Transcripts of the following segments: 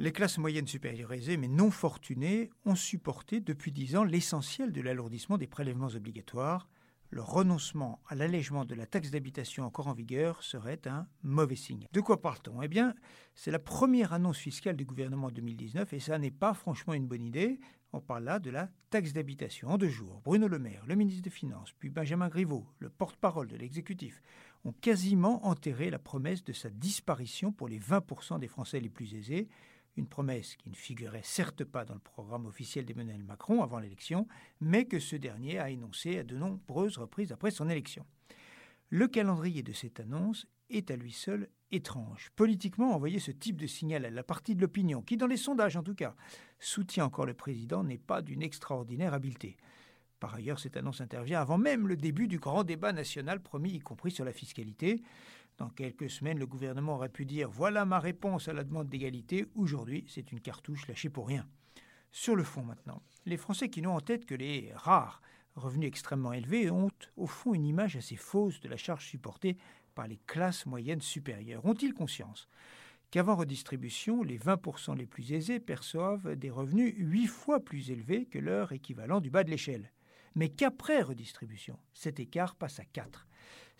Les classes moyennes supérieures aisées, mais non fortunées, ont supporté depuis dix ans l'essentiel de l'alourdissement des prélèvements obligatoires. Le renoncement à l'allègement de la taxe d'habitation encore en vigueur serait un mauvais signe. De quoi parle-t-on? Eh bien, c'est la première annonce fiscale du gouvernement en 2019 et ça n'est pas franchement une bonne idée. On parle là de la taxe d'habitation. En deux jours, Bruno Le Maire, le ministre des Finances, puis Benjamin Griveaux, le porte-parole de l'exécutif, ont quasiment enterré la promesse de sa disparition pour les 20% des Français les plus aisés. Une promesse qui ne figurait certes pas dans le programme officiel d'Emmanuel Macron avant l'élection, mais que ce dernier a énoncé à de nombreuses reprises après son élection. Le calendrier de cette annonce est à lui seul étrange. Politiquement, envoyer ce type de signal à la partie de l'opinion, qui dans les sondages en tout cas, soutient encore le président, n'est pas d'une extraordinaire habileté. Par ailleurs, cette annonce intervient avant même le début du grand débat national promis, y compris sur la fiscalité. Dans quelques semaines, le gouvernement aurait pu dire Voilà ma réponse à la demande d'égalité. Aujourd'hui, c'est une cartouche lâchée pour rien. Sur le fond maintenant, les Français qui n'ont en tête que les rares revenus extrêmement élevés ont au fond une image assez fausse de la charge supportée par les classes moyennes supérieures. Ont-ils conscience qu'avant redistribution, les 20% les plus aisés perçoivent des revenus huit fois plus élevés que leur équivalent du bas de l'échelle? Mais qu'après redistribution, cet écart passe à 4.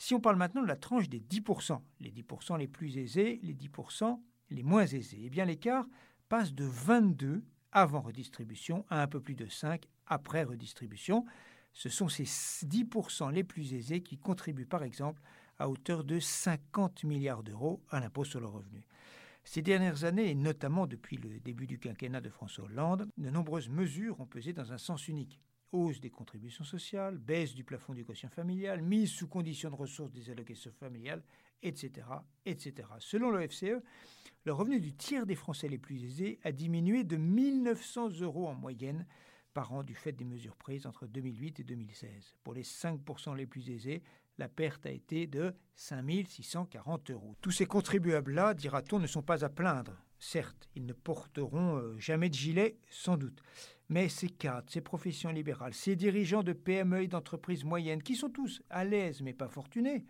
Si on parle maintenant de la tranche des 10%, les 10% les plus aisés, les 10% les moins aisés, eh bien l'écart passe de 22 avant redistribution à un peu plus de 5 après redistribution. Ce sont ces 10% les plus aisés qui contribuent par exemple à hauteur de 50 milliards d'euros à l'impôt sur le revenu. Ces dernières années, et notamment depuis le début du quinquennat de François Hollande, de nombreuses mesures ont pesé dans un sens unique. Hausse des contributions sociales, baisse du plafond du quotient familial, mise sous condition de ressources des allocations familiales, etc. etc. Selon l'OFCE, le revenu du tiers des Français les plus aisés a diminué de 1900 euros en moyenne par an du fait des mesures prises entre 2008 et 2016. Pour les 5% les plus aisés, la perte a été de 5 640 euros. Tous ces contribuables-là, dira-t-on, ne sont pas à plaindre. Certes, ils ne porteront euh, jamais de gilet, sans doute. Mais ces cadres, ces professions libérales, ces dirigeants de PME et d'entreprises moyennes, qui sont tous à l'aise mais pas fortunés,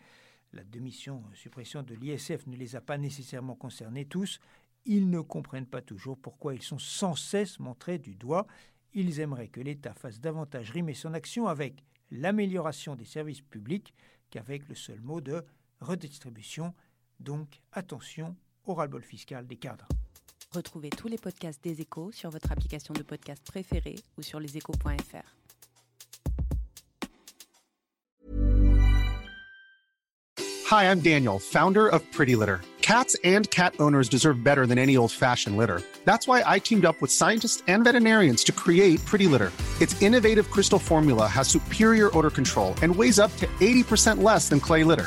la démission, euh, suppression de l'ISF ne les a pas nécessairement concernés tous, ils ne comprennent pas toujours pourquoi ils sont sans cesse montrés du doigt. Ils aimeraient que l'État fasse davantage rimer son action avec l'amélioration des services publics qu'avec le seul mot de redistribution. Donc attention au ras-le-bol fiscal des cadres. Retrouvez tous les podcasts des échos sur votre application de podcast préférée ou sur leséchos.fr. Hi, I'm Daniel, founder of Pretty Litter. Cats and cat owners deserve better than any old-fashioned litter. That's why I teamed up with scientists and veterinarians to create Pretty Litter. Its innovative crystal formula has superior odor control and weighs up to 80% less than clay litter.